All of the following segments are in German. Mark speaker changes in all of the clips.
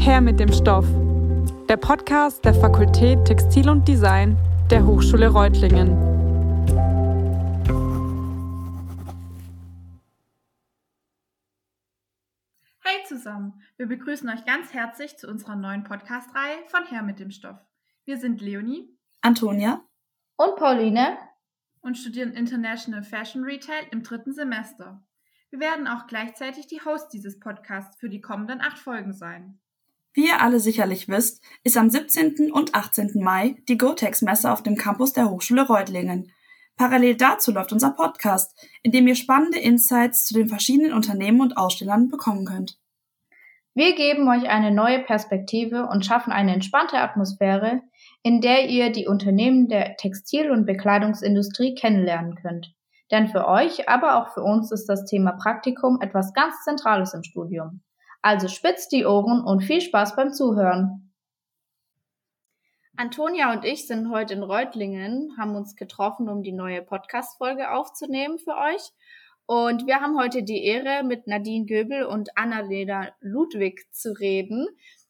Speaker 1: Her mit dem Stoff. Der Podcast der Fakultät Textil und Design der Hochschule Reutlingen.
Speaker 2: Hey zusammen, wir begrüßen euch ganz herzlich zu unserer neuen Podcast-Reihe von Her mit dem Stoff. Wir sind Leonie,
Speaker 3: Antonia
Speaker 4: und Pauline
Speaker 2: und studieren International Fashion Retail im dritten Semester. Wir werden auch gleichzeitig die Hosts dieses Podcasts für die kommenden acht Folgen sein.
Speaker 3: Wie ihr alle sicherlich wisst, ist am 17. und 18. Mai die Gotex-Messe auf dem Campus der Hochschule Reutlingen. Parallel dazu läuft unser Podcast, in dem ihr spannende Insights zu den verschiedenen Unternehmen und Ausstellern bekommen könnt.
Speaker 4: Wir geben euch eine neue Perspektive und schaffen eine entspannte Atmosphäre, in der ihr die Unternehmen der Textil- und Bekleidungsindustrie kennenlernen könnt. Denn für euch, aber auch für uns ist das Thema Praktikum etwas ganz Zentrales im Studium. Also spitzt die Ohren und viel Spaß beim Zuhören. Antonia und ich sind heute in Reutlingen, haben uns getroffen, um die neue Podcast-Folge aufzunehmen für euch. Und wir haben heute die Ehre, mit Nadine Göbel und Annalena Ludwig zu reden.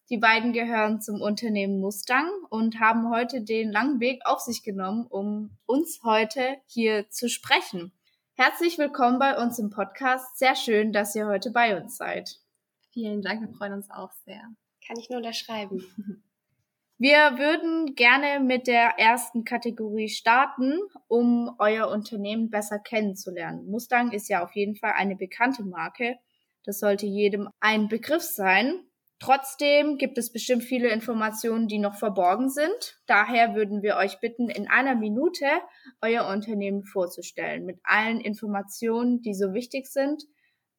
Speaker 4: Die beiden gehören zum Unternehmen Mustang und haben heute den langen Weg auf sich genommen, um uns heute hier zu sprechen. Herzlich willkommen bei uns im Podcast. Sehr schön, dass ihr heute bei uns seid.
Speaker 5: Vielen Dank, wir freuen uns auch sehr.
Speaker 6: Kann ich nur unterschreiben.
Speaker 4: Wir würden gerne mit der ersten Kategorie starten, um euer Unternehmen besser kennenzulernen. Mustang ist ja auf jeden Fall eine bekannte Marke. Das sollte jedem ein Begriff sein. Trotzdem gibt es bestimmt viele Informationen, die noch verborgen sind. Daher würden wir euch bitten, in einer Minute euer Unternehmen vorzustellen mit allen Informationen, die so wichtig sind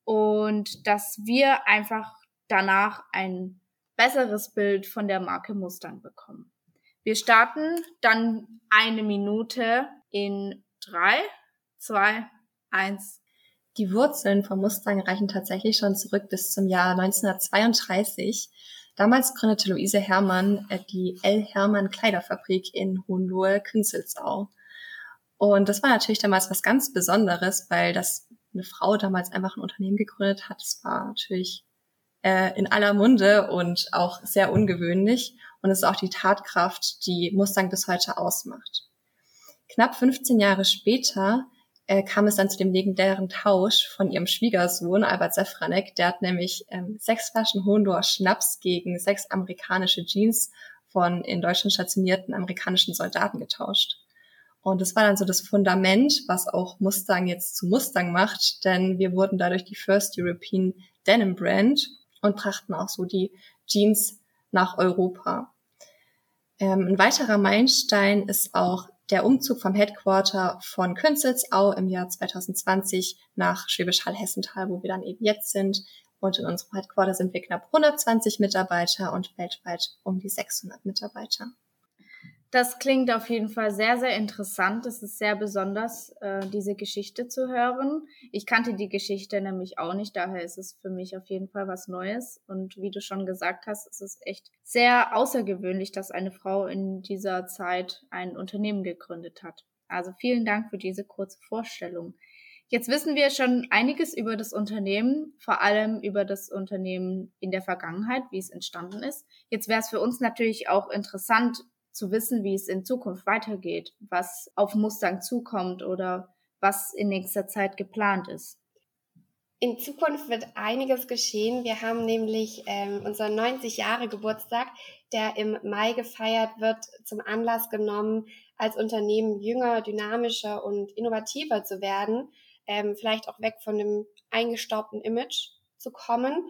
Speaker 4: und dass wir einfach danach ein besseres Bild von der Marke Mustang bekommen. Wir starten dann eine Minute in drei, zwei, eins.
Speaker 5: Die Wurzeln von Mustang reichen tatsächlich schon zurück bis zum Jahr 1932. Damals gründete Luise Hermann äh, die L. Hermann Kleiderfabrik in Hohenlohe-Künzelsau. Und das war natürlich damals was ganz Besonderes, weil das eine Frau damals einfach ein Unternehmen gegründet hat. Das war natürlich äh, in aller Munde und auch sehr ungewöhnlich. Und es ist auch die Tatkraft, die Mustang bis heute ausmacht. Knapp 15 Jahre später äh, kam es dann zu dem legendären Tausch von ihrem Schwiegersohn Albert Sefranek. Der hat nämlich ähm, sechs Flaschen Hohenloher Schnaps gegen sechs amerikanische Jeans von in Deutschland stationierten amerikanischen Soldaten getauscht. Und das war dann so das Fundament, was auch Mustang jetzt zu Mustang macht, denn wir wurden dadurch die First European Denim Brand und brachten auch so die Jeans nach Europa. Ähm, ein weiterer Meilenstein ist auch der Umzug vom Headquarter von Künzelsau im Jahr 2020 nach Schwäbisch Hall-Hessenthal, wo wir dann eben jetzt sind. Und in unserem Headquarter sind wir knapp 120 Mitarbeiter und weltweit um die 600 Mitarbeiter.
Speaker 4: Das klingt auf jeden Fall sehr, sehr interessant. Es ist sehr besonders, äh, diese Geschichte zu hören. Ich kannte die Geschichte nämlich auch nicht, daher ist es für mich auf jeden Fall was Neues. Und wie du schon gesagt hast, es ist echt sehr außergewöhnlich, dass eine Frau in dieser Zeit ein Unternehmen gegründet hat. Also vielen Dank für diese kurze Vorstellung. Jetzt wissen wir schon einiges über das Unternehmen, vor allem über das Unternehmen in der Vergangenheit, wie es entstanden ist. Jetzt wäre es für uns natürlich auch interessant, zu wissen, wie es in Zukunft weitergeht, was auf Mustang zukommt oder was in nächster Zeit geplant ist.
Speaker 6: In Zukunft wird einiges geschehen. Wir haben nämlich ähm, unseren 90 Jahre Geburtstag, der im Mai gefeiert wird, zum Anlass genommen, als Unternehmen jünger, dynamischer und innovativer zu werden, ähm, vielleicht auch weg von dem eingestaubten Image zu kommen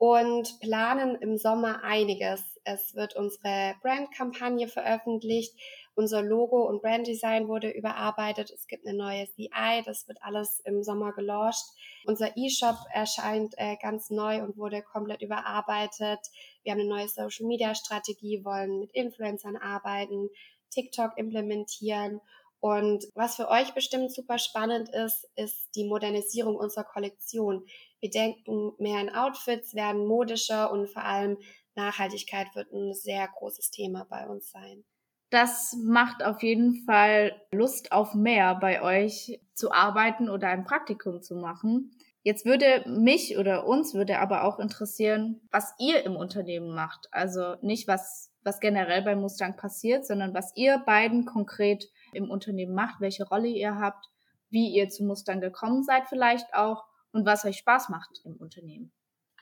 Speaker 6: und planen im Sommer einiges. Es wird unsere Brandkampagne veröffentlicht, unser Logo und Branddesign wurde überarbeitet. Es gibt eine neue CI, das wird alles im Sommer gelauncht. Unser E-Shop erscheint äh, ganz neu und wurde komplett überarbeitet. Wir haben eine neue Social Media Strategie, wollen mit Influencern arbeiten, TikTok implementieren und was für euch bestimmt super spannend ist, ist die Modernisierung unserer Kollektion. Wir denken mehr in Outfits, werden modischer und vor allem Nachhaltigkeit wird ein sehr großes Thema bei uns sein.
Speaker 4: Das macht auf jeden Fall Lust auf mehr bei euch zu arbeiten oder ein Praktikum zu machen. Jetzt würde mich oder uns würde aber auch interessieren, was ihr im Unternehmen macht. Also nicht was, was generell bei Mustang passiert, sondern was ihr beiden konkret im Unternehmen macht, welche Rolle ihr habt, wie ihr zu Mustang gekommen seid vielleicht auch und was euch Spaß macht im Unternehmen.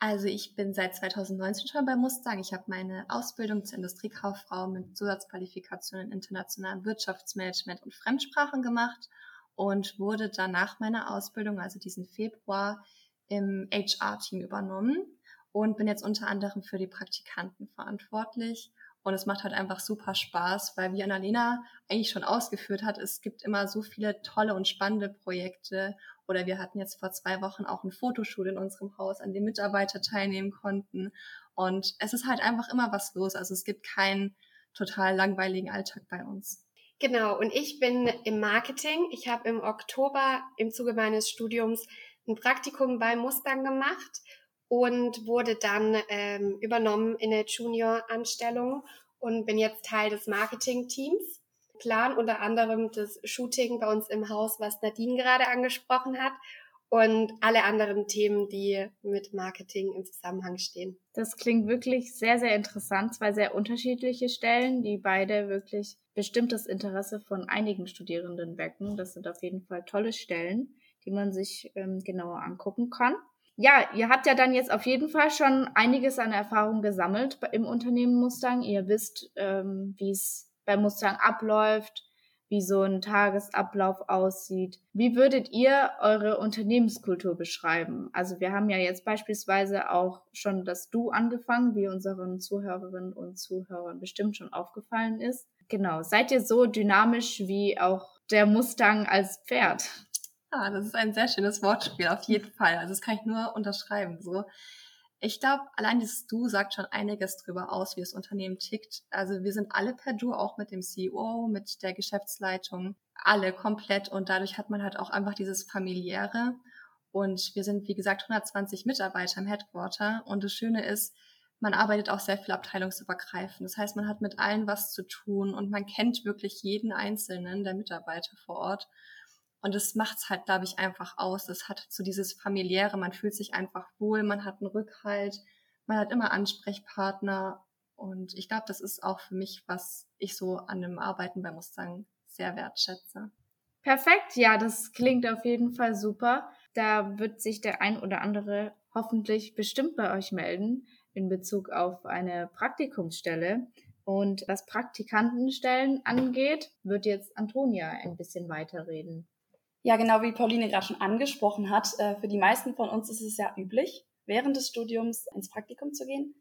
Speaker 5: Also ich bin seit 2019 schon bei Mustang. Ich habe meine Ausbildung zur Industriekauffrau mit Zusatzqualifikation in internationalem Wirtschaftsmanagement und Fremdsprachen gemacht und wurde dann nach meiner Ausbildung, also diesen Februar, im HR-Team übernommen und bin jetzt unter anderem für die Praktikanten verantwortlich. Und es macht halt einfach super Spaß, weil wie Annalena eigentlich schon ausgeführt hat, es gibt immer so viele tolle und spannende Projekte. Oder wir hatten jetzt vor zwei Wochen auch ein Fotoschul in unserem Haus, an dem Mitarbeiter teilnehmen konnten. Und es ist halt einfach immer was los. Also es gibt keinen total langweiligen Alltag bei uns.
Speaker 6: Genau, und ich bin im Marketing. Ich habe im Oktober im Zuge meines Studiums ein Praktikum bei Mustang gemacht und wurde dann ähm, übernommen in eine Junior-Anstellung und bin jetzt Teil des Marketing-Teams. Plan unter anderem das Shooting bei uns im Haus, was Nadine gerade angesprochen hat und alle anderen Themen, die mit Marketing im Zusammenhang stehen.
Speaker 4: Das klingt wirklich sehr, sehr interessant. Zwei sehr unterschiedliche Stellen, die beide wirklich bestimmtes Interesse von einigen Studierenden wecken. Das sind auf jeden Fall tolle Stellen, die man sich ähm, genauer angucken kann. Ja, ihr habt ja dann jetzt auf jeden Fall schon einiges an Erfahrung gesammelt im Unternehmen Mustang. Ihr wisst, ähm, wie es bei Mustang abläuft, wie so ein Tagesablauf aussieht. Wie würdet ihr eure Unternehmenskultur beschreiben? Also wir haben ja jetzt beispielsweise auch schon das Du angefangen, wie unseren Zuhörerinnen und Zuhörern bestimmt schon aufgefallen ist. Genau, seid ihr so dynamisch wie auch der Mustang als Pferd?
Speaker 5: Ah, das ist ein sehr schönes Wortspiel, auf jeden Fall. Also das kann ich nur unterschreiben. So, ich glaube, allein dieses Du sagt schon einiges drüber aus, wie das Unternehmen tickt. Also wir sind alle per Du, auch mit dem CEO, mit der Geschäftsleitung, alle komplett. Und dadurch hat man halt auch einfach dieses familiäre. Und wir sind, wie gesagt, 120 Mitarbeiter im Headquarter. Und das Schöne ist, man arbeitet auch sehr viel abteilungsübergreifend. Das heißt, man hat mit allen was zu tun und man kennt wirklich jeden einzelnen der Mitarbeiter vor Ort. Und das macht's halt, glaube ich, einfach aus. Das hat so dieses familiäre, man fühlt sich einfach wohl, man hat einen Rückhalt, man hat immer Ansprechpartner. Und ich glaube, das ist auch für mich, was ich so an dem Arbeiten bei Mustang sehr wertschätze.
Speaker 4: Perfekt, ja, das klingt auf jeden Fall super. Da wird sich der ein oder andere hoffentlich bestimmt bei euch melden in Bezug auf eine Praktikumsstelle. Und was Praktikantenstellen angeht, wird jetzt Antonia ein bisschen weiterreden.
Speaker 3: Ja, genau wie Pauline gerade schon angesprochen hat, äh, für die meisten von uns ist es ja üblich, während des Studiums ins Praktikum zu gehen.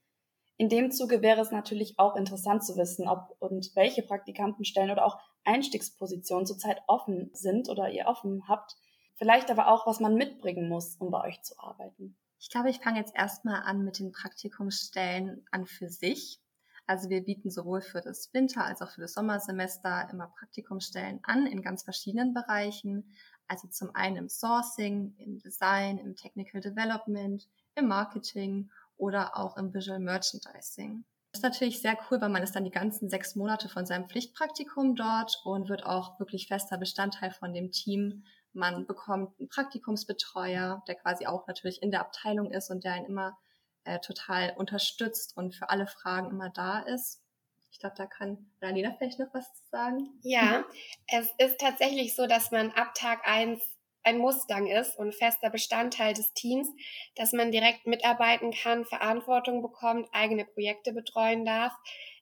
Speaker 3: In dem Zuge wäre es natürlich auch interessant zu wissen, ob und welche Praktikantenstellen oder auch Einstiegspositionen zurzeit offen sind oder ihr offen habt. Vielleicht aber auch, was man mitbringen muss, um bei euch zu arbeiten.
Speaker 5: Ich glaube, ich fange jetzt erstmal an mit den Praktikumsstellen an für sich. Also wir bieten sowohl für das Winter- als auch für das Sommersemester immer Praktikumsstellen an in ganz verschiedenen Bereichen. Also zum einen im Sourcing, im Design, im Technical Development, im Marketing oder auch im Visual Merchandising. Das ist natürlich sehr cool, weil man ist dann die ganzen sechs Monate von seinem Pflichtpraktikum dort und wird auch wirklich fester Bestandteil von dem Team. Man bekommt einen Praktikumsbetreuer, der quasi auch natürlich in der Abteilung ist und der einen immer äh, total unterstützt und für alle Fragen immer da ist. Ich glaube, da kann Ranina vielleicht noch was zu sagen.
Speaker 6: Ja, es ist tatsächlich so, dass man ab Tag eins ein Mustang ist und fester Bestandteil des Teams, dass man direkt mitarbeiten kann, Verantwortung bekommt, eigene Projekte betreuen darf,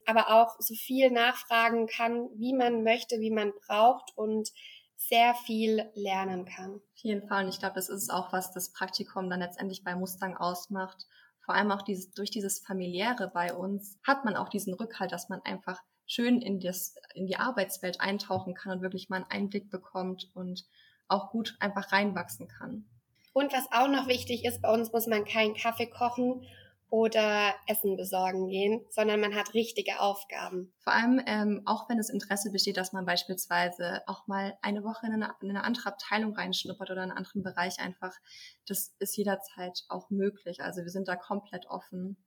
Speaker 6: aber auch so viel nachfragen kann, wie man möchte, wie man braucht und sehr viel lernen kann.
Speaker 5: Auf jeden Fall. Und ich glaube, das ist auch, was das Praktikum dann letztendlich bei Mustang ausmacht vor allem auch dieses, durch dieses familiäre bei uns, hat man auch diesen Rückhalt, dass man einfach schön in, das, in die Arbeitswelt eintauchen kann und wirklich mal einen Einblick bekommt und auch gut einfach reinwachsen kann.
Speaker 6: Und was auch noch wichtig ist, bei uns muss man keinen Kaffee kochen oder Essen besorgen gehen, sondern man hat richtige Aufgaben.
Speaker 5: Vor allem ähm, auch wenn das Interesse besteht, dass man beispielsweise auch mal eine Woche in eine, in eine andere Abteilung reinschnuppert oder in einen anderen Bereich einfach, das ist jederzeit auch möglich. Also wir sind da komplett offen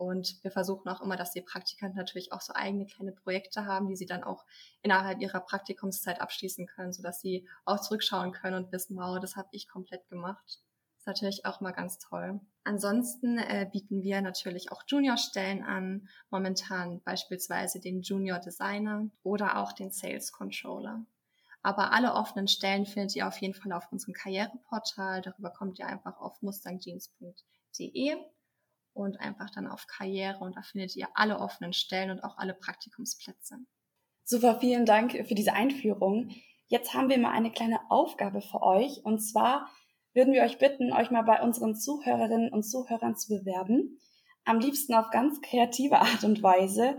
Speaker 5: und wir versuchen auch immer, dass die Praktikanten natürlich auch so eigene kleine Projekte haben, die sie dann auch innerhalb ihrer Praktikumszeit abschließen können, sodass sie auch zurückschauen können und wissen, wow, das habe ich komplett gemacht. Natürlich auch mal ganz toll. Ansonsten äh, bieten wir natürlich auch Junior-Stellen an, momentan beispielsweise den Junior Designer oder auch den Sales Controller. Aber alle offenen Stellen findet ihr auf jeden Fall auf unserem Karriereportal. Darüber kommt ihr einfach auf mustangjeans.de und einfach dann auf Karriere und da findet ihr alle offenen Stellen und auch alle Praktikumsplätze.
Speaker 3: Super, vielen Dank für diese Einführung. Jetzt haben wir mal eine kleine Aufgabe für euch und zwar würden wir euch bitten, euch mal bei unseren Zuhörerinnen und Zuhörern zu bewerben. Am liebsten auf ganz kreative Art und Weise.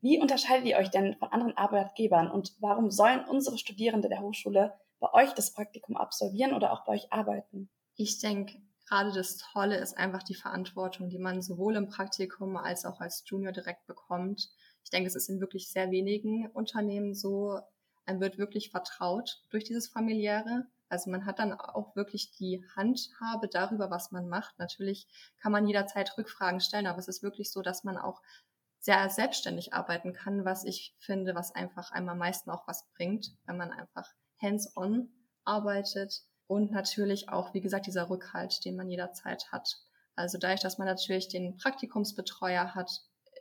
Speaker 3: Wie unterscheidet ihr euch denn von anderen Arbeitgebern und warum sollen unsere Studierende der Hochschule bei euch das Praktikum absolvieren oder auch bei euch arbeiten?
Speaker 5: Ich denke, gerade das Tolle ist einfach die Verantwortung, die man sowohl im Praktikum als auch als Junior direkt bekommt. Ich denke, es ist in wirklich sehr wenigen Unternehmen so, einem wird wirklich vertraut durch dieses familiäre. Also man hat dann auch wirklich die Handhabe darüber, was man macht. Natürlich kann man jederzeit Rückfragen stellen, aber es ist wirklich so, dass man auch sehr selbstständig arbeiten kann, was ich finde, was einfach einem am meisten auch was bringt, wenn man einfach hands-on arbeitet und natürlich auch, wie gesagt, dieser Rückhalt, den man jederzeit hat. Also dadurch, dass man natürlich den Praktikumsbetreuer hat,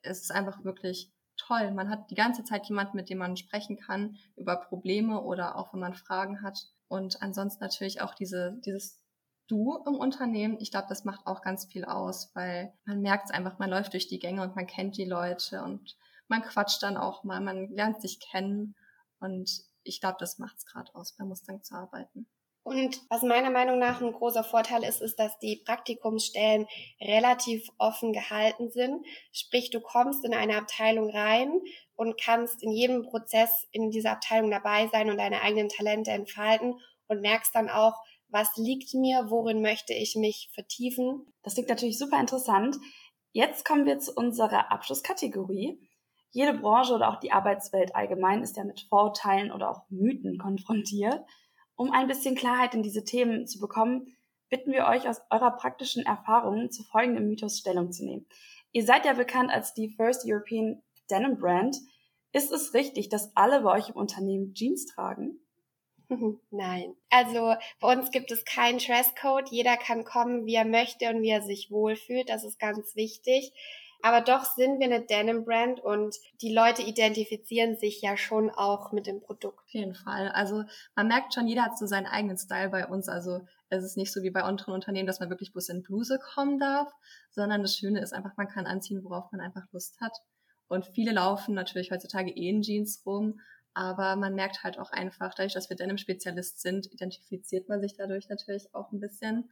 Speaker 5: ist es einfach wirklich toll. Man hat die ganze Zeit jemanden, mit dem man sprechen kann über Probleme oder auch wenn man Fragen hat. Und ansonsten natürlich auch diese, dieses Du im Unternehmen. Ich glaube, das macht auch ganz viel aus, weil man merkt es einfach, man läuft durch die Gänge und man kennt die Leute und man quatscht dann auch mal, man lernt sich kennen. Und ich glaube, das macht es gerade aus, bei Mustang zu arbeiten.
Speaker 6: Und was meiner Meinung nach ein großer Vorteil ist, ist, dass die Praktikumsstellen relativ offen gehalten sind. Sprich, du kommst in eine Abteilung rein und kannst in jedem Prozess in dieser Abteilung dabei sein und deine eigenen Talente entfalten und merkst dann auch, was liegt mir, worin möchte ich mich vertiefen.
Speaker 3: Das klingt natürlich super interessant. Jetzt kommen wir zu unserer Abschlusskategorie. Jede Branche oder auch die Arbeitswelt allgemein ist ja mit Vorurteilen oder auch Mythen konfrontiert. Um ein bisschen Klarheit in diese Themen zu bekommen, bitten wir euch aus eurer praktischen Erfahrung zu folgendem Mythos Stellung zu nehmen. Ihr seid ja bekannt als die First European Denim Brand. Ist es richtig, dass alle bei euch im Unternehmen Jeans tragen?
Speaker 6: Nein. Also bei uns gibt es keinen Dresscode. Jeder kann kommen, wie er möchte und wie er sich wohlfühlt. Das ist ganz wichtig. Aber doch sind wir eine Denim-Brand und die Leute identifizieren sich ja schon auch mit dem Produkt.
Speaker 5: Auf jeden Fall. Also man merkt schon, jeder hat so seinen eigenen Style bei uns. Also es ist nicht so wie bei anderen Unternehmen, dass man wirklich bloß in Bluse kommen darf, sondern das Schöne ist einfach, man kann anziehen, worauf man einfach Lust hat. Und viele laufen natürlich heutzutage eh in Jeans rum, aber man merkt halt auch einfach, dadurch, dass wir Denim-Spezialist sind, identifiziert man sich dadurch natürlich auch ein bisschen.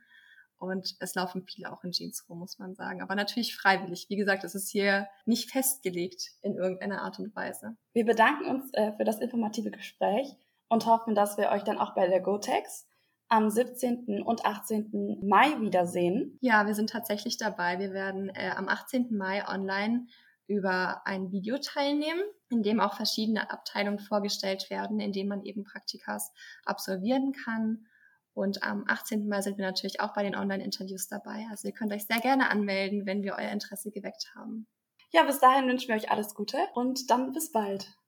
Speaker 5: Und es laufen viele auch in Jeans rum, muss man sagen. Aber natürlich freiwillig. Wie gesagt, es ist hier nicht festgelegt in irgendeiner Art und Weise.
Speaker 3: Wir bedanken uns äh, für das informative Gespräch und hoffen, dass wir euch dann auch bei der GoTex am 17. und 18. Mai wiedersehen.
Speaker 5: Ja, wir sind tatsächlich dabei. Wir werden äh, am 18. Mai online über ein Video teilnehmen, in dem auch verschiedene Abteilungen vorgestellt werden, in denen man eben Praktikas absolvieren kann. Und am 18. Mai sind wir natürlich auch bei den Online-Interviews dabei. Also ihr könnt euch sehr gerne anmelden, wenn wir euer Interesse geweckt haben.
Speaker 3: Ja, bis dahin wünschen wir euch alles Gute und dann bis bald.